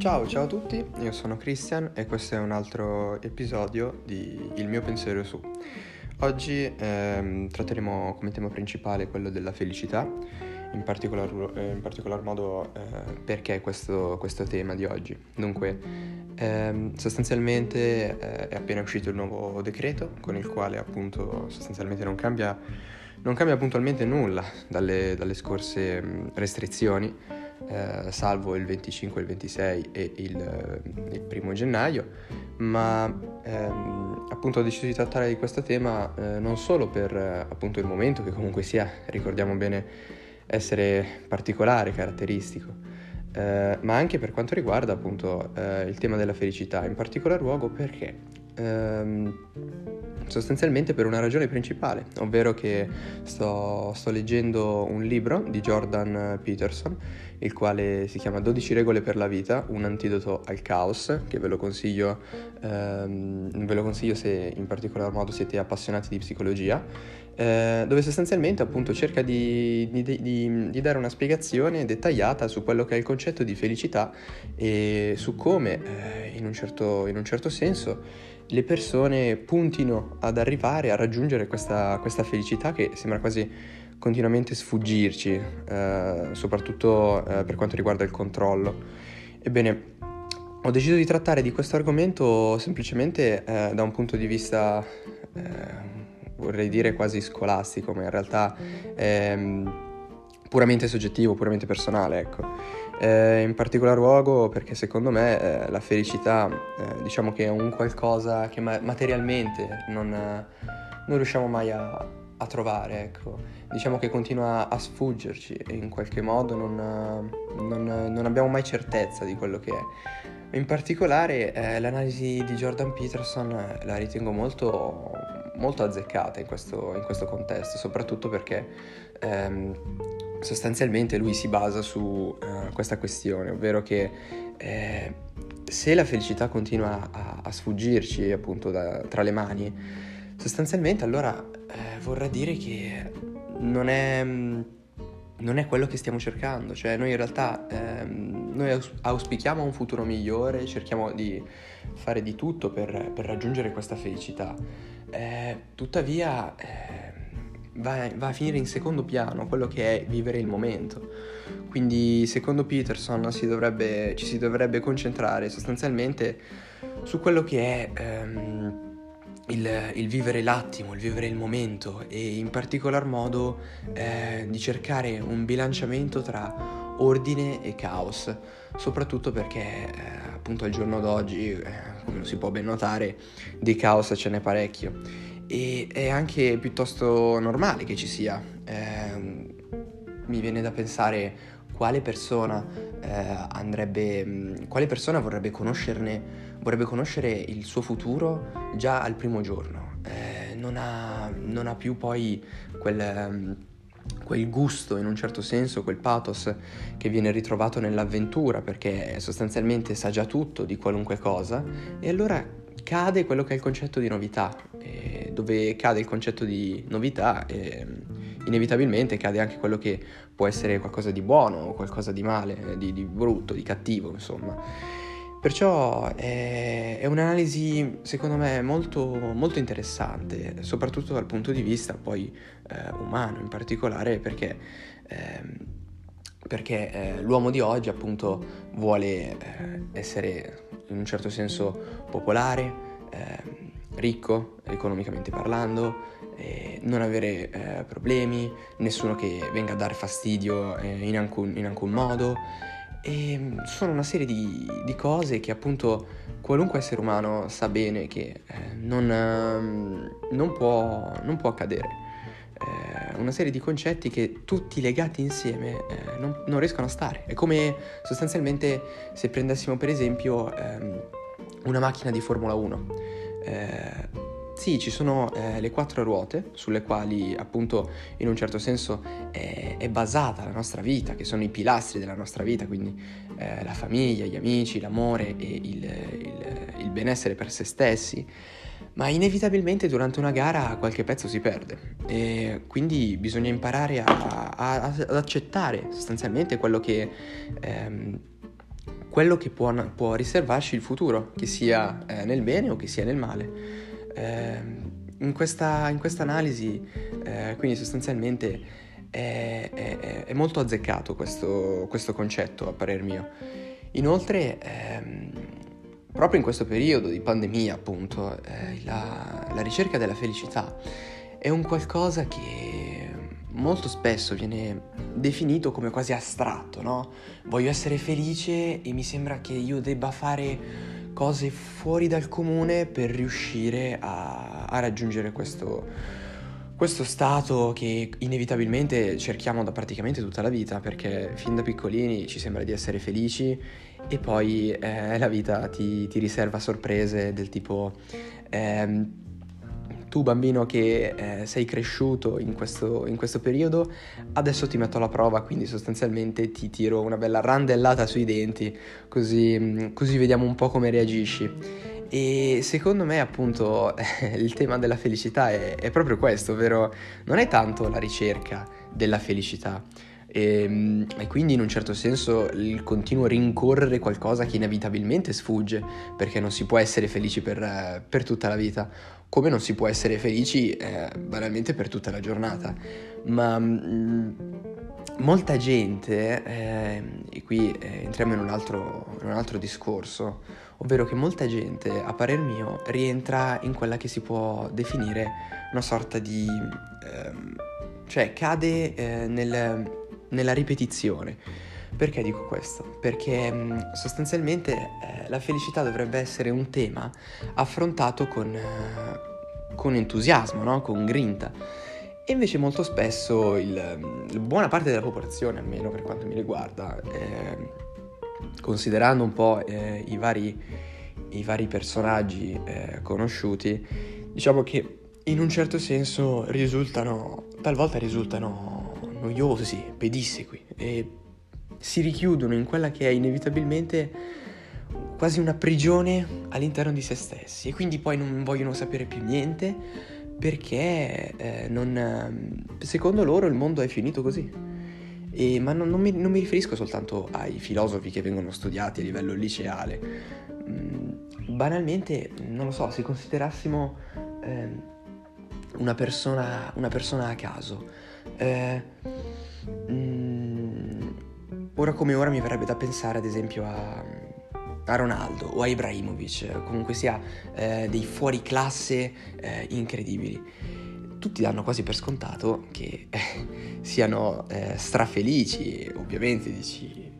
Ciao, ciao a tutti, io sono Christian e questo è un altro episodio di Il mio pensiero su. Oggi ehm, tratteremo come tema principale quello della felicità, in particolar, eh, in particolar modo eh, perché questo, questo, tema di oggi. Dunque, ehm, sostanzialmente eh, è appena uscito il nuovo decreto con il quale appunto sostanzialmente non cambia, non cambia puntualmente nulla dalle, dalle scorse restrizioni eh, salvo il 25, il 26 e il, eh, il primo gennaio, ma ehm, appunto ho deciso di trattare di questo tema eh, non solo per eh, appunto il momento che comunque sia, ricordiamo bene, essere particolare, caratteristico, eh, ma anche per quanto riguarda appunto eh, il tema della felicità, in particolar luogo perché ehm, sostanzialmente per una ragione principale, ovvero che sto, sto, leggendo un libro di Jordan Peterson, il quale si chiama 12 regole per la vita, un antidoto al caos, che ve lo consiglio, ehm, ve lo consiglio se in particolar modo siete appassionati di psicologia, eh, dove sostanzialmente appunto cerca di, di, di, di, dare una spiegazione dettagliata su quello che è il concetto di felicità e su come eh, in, un certo, in un certo senso le persone puntino ad arrivare a raggiungere questa, questa felicità che sembra quasi continuamente sfuggirci, eh, soprattutto eh, per quanto riguarda il controllo. Ebbene, ho deciso di trattare di questo argomento semplicemente eh, da un punto di vista, eh, vorrei dire quasi scolastico, ma in realtà mm, puramente soggettivo, puramente personale, ecco eh, in particolar luogo perché secondo me eh, la felicità eh, diciamo che è un qualcosa che ma- materialmente non, non, riusciamo mai a, a, trovare, ecco. diciamo che continua a sfuggerci e in qualche modo non, non, non abbiamo mai certezza di quello che è. In particolare eh, l'analisi di Jordan Peterson eh, la ritengo molto, molto azzeccata in questo, in questo contesto, soprattutto perché ehm, sostanzialmente lui si basa su uh, questa questione, ovvero che eh, se la felicità continua a, a sfuggirci appunto da, tra le mani, sostanzialmente allora eh, vorrà dire che non è, non è, quello che stiamo cercando, cioè noi in realtà ehm, noi auspichiamo un futuro migliore, cerchiamo di fare di tutto per, per raggiungere questa felicità, eh, tuttavia eh, va, va, a finire in secondo piano quello che è vivere il momento. Quindi secondo Peterson si dovrebbe, ci si dovrebbe concentrare sostanzialmente su quello che è ehm, il, il, vivere l'attimo, il vivere il momento e in particolar modo eh, di cercare un bilanciamento tra ordine e caos, soprattutto perché eh, appunto al giorno d'oggi, eh, come si può ben notare, di caos ce n'è parecchio e è anche piuttosto normale che ci sia. Eh, mi viene da pensare quale persona eh, andrebbe, quale persona vorrebbe conoscerne, vorrebbe conoscere il suo futuro già al primo giorno. Eh, non, ha, non, ha, più poi quel, quel gusto, in un certo senso, quel pathos che viene ritrovato nell'avventura, perché sostanzialmente sa già tutto di qualunque cosa, e allora cade quello che è il concetto di novità, e dove cade il concetto di novità e inevitabilmente cade anche quello che può essere qualcosa di buono o qualcosa di male, di, di brutto, di cattivo, insomma. Perciò è, è, un'analisi secondo me molto, molto, interessante, soprattutto dal punto di vista poi eh, umano in particolare perché, eh, perché eh, l'uomo di oggi appunto vuole eh, essere in un certo senso popolare, eh, ricco economicamente parlando, non avere eh, problemi, nessuno che venga a dare fastidio eh, in alcun, in, alcun, modo. E sono una serie di, di, cose che appunto qualunque essere umano sa bene che eh, non, ehm, non, può, non può accadere eh, una serie di concetti che tutti legati insieme eh, non, non, riescono a stare. È come sostanzialmente se prendessimo per esempio ehm, una macchina di Formula 1. Eh, sì, ci sono eh, le quattro ruote sulle quali appunto in un certo senso è, è, basata la nostra vita, che sono i pilastri della nostra vita, quindi eh, la famiglia, gli amici, l'amore e il, il, il benessere per se stessi ma inevitabilmente durante una gara qualche pezzo si perde e quindi bisogna imparare a, a, ad accettare sostanzialmente quello che, ehm, quello che può, può riservarci il futuro, che sia eh, nel bene o che sia nel male. Eh, in, questa, in analisi, eh, quindi sostanzialmente, è, è, è molto azzeccato questo, questo, concetto, a parer mio. Inoltre, ehm, proprio in questo periodo di pandemia, appunto, eh, la, la ricerca della felicità è un qualcosa che molto spesso viene definito come quasi astratto, no? Voglio essere felice e mi sembra che io debba fare cose fuori dal comune per riuscire a, a raggiungere questo, questo stato che inevitabilmente cerchiamo da praticamente tutta la vita, perché fin da piccolini ci sembra di essere felici e poi eh, la vita ti, ti, riserva sorprese del tipo... Eh, tu bambino che eh, sei cresciuto in questo, in questo, periodo, adesso ti metto alla prova, quindi sostanzialmente ti tiro una bella randellata sui denti, così, mm, così vediamo un po' come reagisci. E secondo me appunto il tema della felicità è, è proprio questo, ovvero non è tanto la ricerca della felicità, e, ehm, e, quindi in un certo senso il continuo rincorrere qualcosa che inevitabilmente sfugge, perché non si può essere felici per, per tutta la vita, come non si può essere felici eh, banalmente per tutta la giornata. Ma mh, mm, molta gente, eh, e qui eh, entriamo in un, altro, in un altro discorso, ovvero che molta gente, a parer mio, rientra in quella che si può definire una sorta di... Ehm, cioè cade eh, nel nella ripetizione. Perché dico questo? Perché sostanzialmente eh, la felicità dovrebbe essere un tema affrontato con, eh, con entusiasmo, no? con grinta. E invece molto spesso il, buona parte della popolazione, almeno per quanto mi riguarda, eh, considerando un po' eh, i vari, i, vari, personaggi eh, conosciuti, diciamo che in un certo senso risultano, talvolta risultano noiosi, pedissequi e si richiudono in quella che è inevitabilmente quasi una prigione all'interno di se stessi e quindi poi non vogliono sapere più niente perché eh, non, secondo loro il mondo è finito così. E, ma non, non, mi, non, mi, riferisco soltanto ai filosofi che vengono studiati a livello liceale. Mm, banalmente, non lo so, se considerassimo eh, una, persona, una persona a caso, eh, mm, ora come ora mi verrebbe da pensare ad esempio a, a Ronaldo o a Ibrahimovic, comunque sia eh, dei fuori classe eh, incredibili. Tutti danno quasi per scontato che siano eh, strafelici, ovviamente dici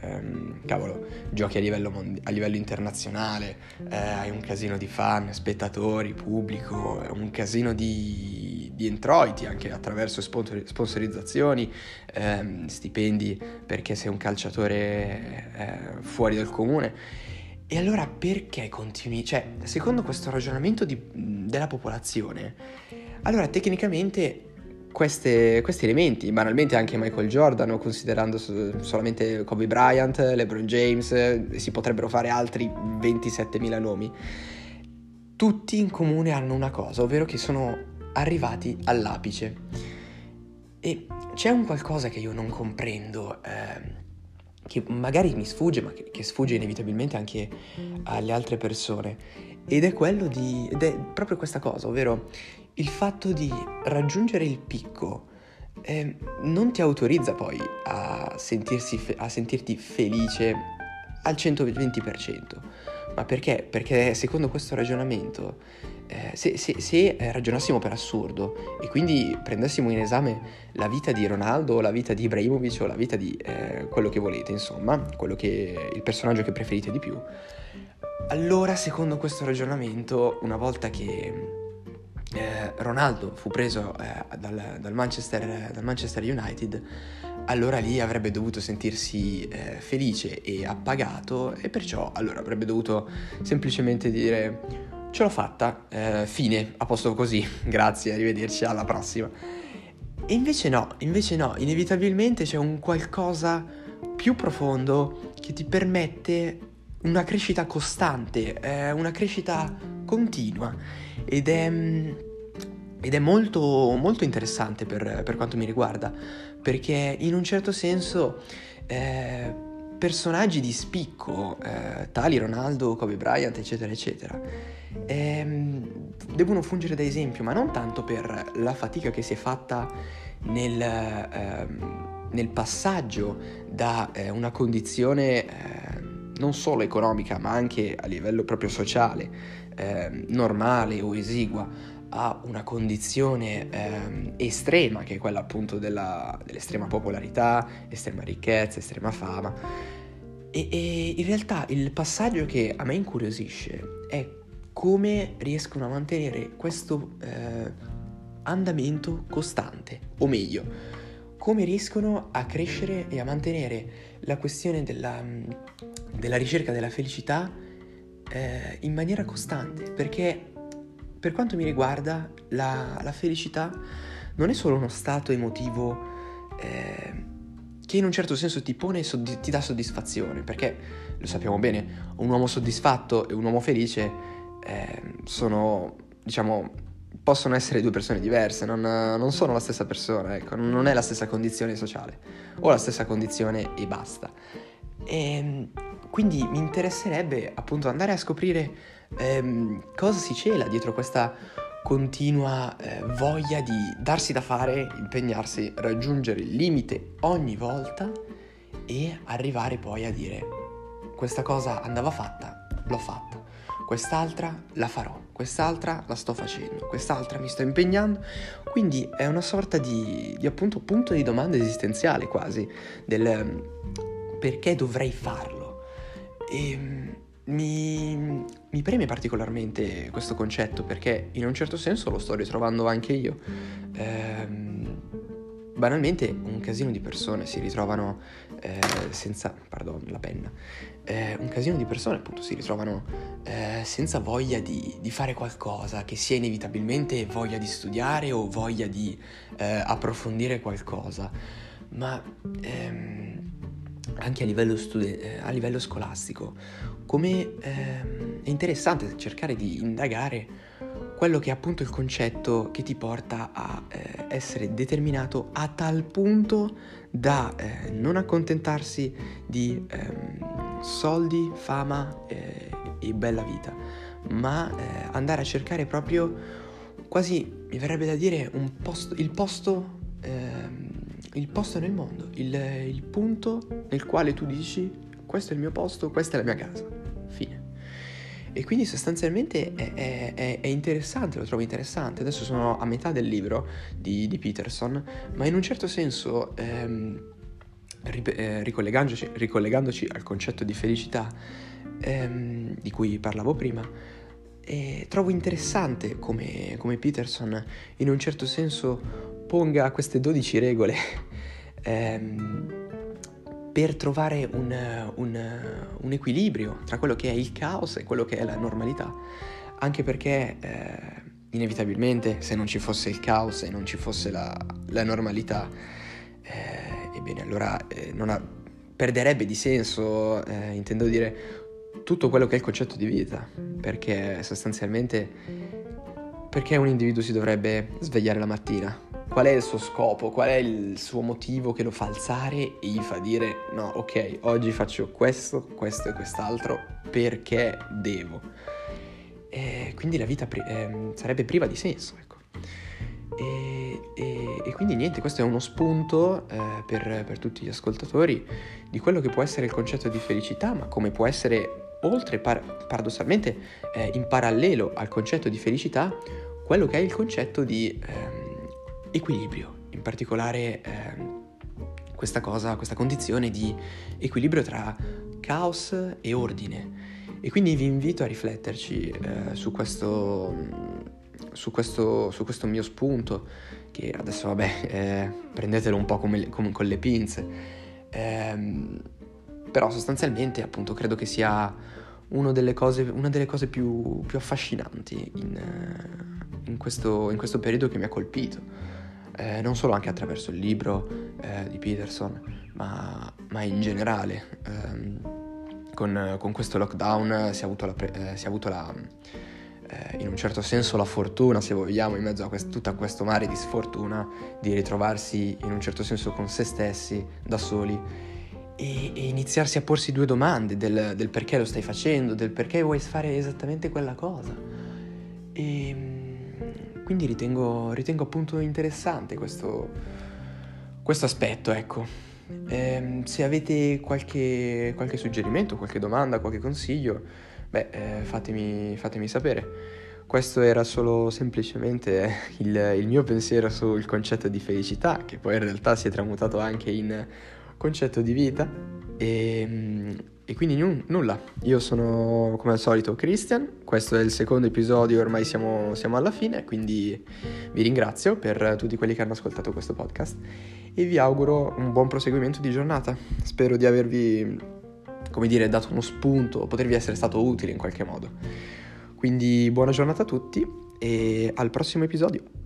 ehm, cavolo, giochi a livello, mondi- a livello internazionale, eh, hai un casino di fan, spettatori, pubblico, un casino di, di introiti anche attraverso sponsor- sponsorizzazioni, ehm, stipendi perché sei un calciatore eh, fuori dal comune. E allora perché continui? Cioè, secondo questo ragionamento di, della popolazione, allora tecnicamente queste, questi elementi, banalmente anche Michael Jordan, considerando solamente Kobe Bryant, LeBron James, si potrebbero fare altri 27.000 nomi, tutti in comune hanno una cosa, ovvero che sono arrivati all'apice. E c'è un qualcosa che io non comprendo, eh, che magari mi sfugge, ma che, che sfugge inevitabilmente anche alle altre persone, ed è quello di... ed è proprio questa cosa, ovvero il fatto di raggiungere il picco eh, non ti autorizza poi a, fe- a sentirti felice al 120%. Ma perché? Perché secondo questo ragionamento, eh, se, se, se eh, ragionassimo per assurdo e quindi prendessimo in esame la vita di Ronaldo o la vita di Ibrahimovic o la vita di eh, quello che volete, insomma, che, il personaggio che preferite di più, allora secondo questo ragionamento, una volta che eh, Ronaldo fu preso eh, dal, dal, Manchester, dal, Manchester, United, allora lì avrebbe dovuto sentirsi eh, felice e appagato e perciò allora avrebbe dovuto semplicemente dire ce l'ho fatta, eh, fine, a posto così, grazie, arrivederci, alla prossima. E invece no, invece no, inevitabilmente c'è un qualcosa più profondo che ti permette una crescita costante, eh, una crescita continua ed è, mm, ed è molto, molto interessante per, per, quanto mi riguarda, perché in un certo senso eh, personaggi di spicco, eh, tali Ronaldo, Kobe Bryant, eccetera, eccetera, ehm, devono fungere da esempio, ma non tanto per la fatica che si è fatta nel, ehm, nel passaggio da eh, una condizione eh, non solo economica, ma anche a livello proprio sociale, ehm, normale o esigua, a una condizione ehm, estrema, che è quella appunto della, dell'estrema popolarità, estrema ricchezza, estrema fama. E, e, in realtà il passaggio che a me incuriosisce è come riescono a mantenere questo eh, andamento costante, o meglio, come riescono a crescere e a mantenere la questione della, della ricerca della felicità eh, in maniera costante, perché per quanto mi riguarda, la, la felicità non è solo uno stato emotivo eh, che in un certo senso ti pone e ti dà soddisfazione, perché lo sappiamo bene, un uomo soddisfatto e un uomo felice eh, sono, diciamo, possono essere due persone diverse, non, non sono la stessa persona, ecco, non è la stessa condizione sociale, o la stessa condizione e basta. E ehm, quindi mi interesserebbe appunto andare a scoprire ehm, cosa si cela dietro questa continua eh, voglia di darsi da fare, impegnarsi, raggiungere il limite ogni volta e arrivare poi a dire questa cosa andava fatta, l'ho fatta, quest'altra la farò, quest'altra la sto facendo, quest'altra mi sto impegnando, quindi è una sorta di, di appunto punto di domanda esistenziale quasi del perché dovrei farlo. E ehm, mi, mi, preme particolarmente questo concetto perché in un certo senso lo sto ritrovando anche io. Ehm, banalmente un casino di persone si ritrovano eh, senza, pardon, la penna, eh, un casino di persone appunto si ritrovano eh, senza voglia di, di, fare qualcosa, che sia inevitabilmente voglia di studiare o voglia di eh, approfondire qualcosa, ma ehm, anche a livello, studi- eh, a livello scolastico, come ehm, è interessante cercare di indagare quello che è appunto il concetto che ti porta a eh, essere determinato a tal punto da eh, non accontentarsi di ehm, soldi, fama eh, e bella vita, ma eh, andare a cercare proprio quasi, mi verrebbe da dire, posto, il posto ehm, il posto nel mondo, il, il punto nel quale tu dici questo è il mio posto, questa è la mia casa. Fine. E quindi sostanzialmente è, è, è, interessante, lo trovo interessante. Adesso sono a metà del libro di, di Peterson, ma in un certo senso, ehm, eh, ricollegandoci, ricollegandoci, al concetto di felicità ehm, di cui parlavo prima, eh, trovo interessante come, come Peterson in un certo senso ponga queste 12 regole ehm, per trovare un, un, un, equilibrio tra quello che è il caos e quello che è la normalità. Anche perché eh, inevitabilmente se non ci fosse il caos e non ci fosse la, la normalità, eh, ebbene allora eh, ha, perderebbe di senso, eh, intendo dire, tutto quello che è il concetto di vita, perché sostanzialmente perché un individuo si dovrebbe svegliare la mattina? qual è il suo scopo, qual è il suo motivo che lo fa alzare e gli fa dire no, ok, oggi faccio questo, questo e quest'altro perché devo. E quindi la vita pri- eh, sarebbe priva di senso, ecco. E, e, e, quindi niente, questo è uno spunto eh, per, per, tutti gli ascoltatori di quello che può essere il concetto di felicità, ma come può essere, oltre par- paradossalmente, eh, in parallelo al concetto di felicità, quello che è il concetto di... Eh, equilibrio, in particolare eh, questa cosa, questa condizione di equilibrio tra caos e ordine. E quindi vi invito a rifletterci eh, su, questo, su, questo, su, questo, mio spunto, che adesso vabbè, eh, prendetelo un po' come, come con le pinze. Ehm, però sostanzialmente appunto credo che sia delle cose, una delle cose più, più affascinanti in, in, questo, in questo periodo che mi ha colpito eh, non solo anche attraverso il libro eh, di Peterson, ma, ma in generale. Ehm, con, con, questo lockdown si è avuto, la, eh, si è avuto la, eh, in un certo senso la fortuna, se vogliamo, in mezzo a quest- tutto questo mare di sfortuna, di ritrovarsi in un certo senso con se stessi, da soli, e, e iniziarsi a porsi due domande del, del, perché lo stai facendo, del perché vuoi fare esattamente quella cosa. E mm, quindi ritengo, ritengo appunto interessante questo, questo aspetto, ecco. Eh, se avete qualche, qualche, suggerimento, qualche domanda, qualche consiglio, beh, eh, fatemi, fatemi, sapere. Questo era solo semplicemente il, il mio pensiero sul concetto di felicità, che poi in realtà si è tramutato anche in concetto di vita e, e quindi n- nulla, io sono come al solito Christian, questo è il secondo episodio, ormai siamo, siamo, alla fine, quindi vi ringrazio per tutti quelli che hanno ascoltato questo podcast e vi auguro un buon proseguimento di giornata, spero di avervi, come dire, dato uno spunto, potervi essere stato utile in qualche modo. Quindi buona giornata a tutti e al prossimo episodio.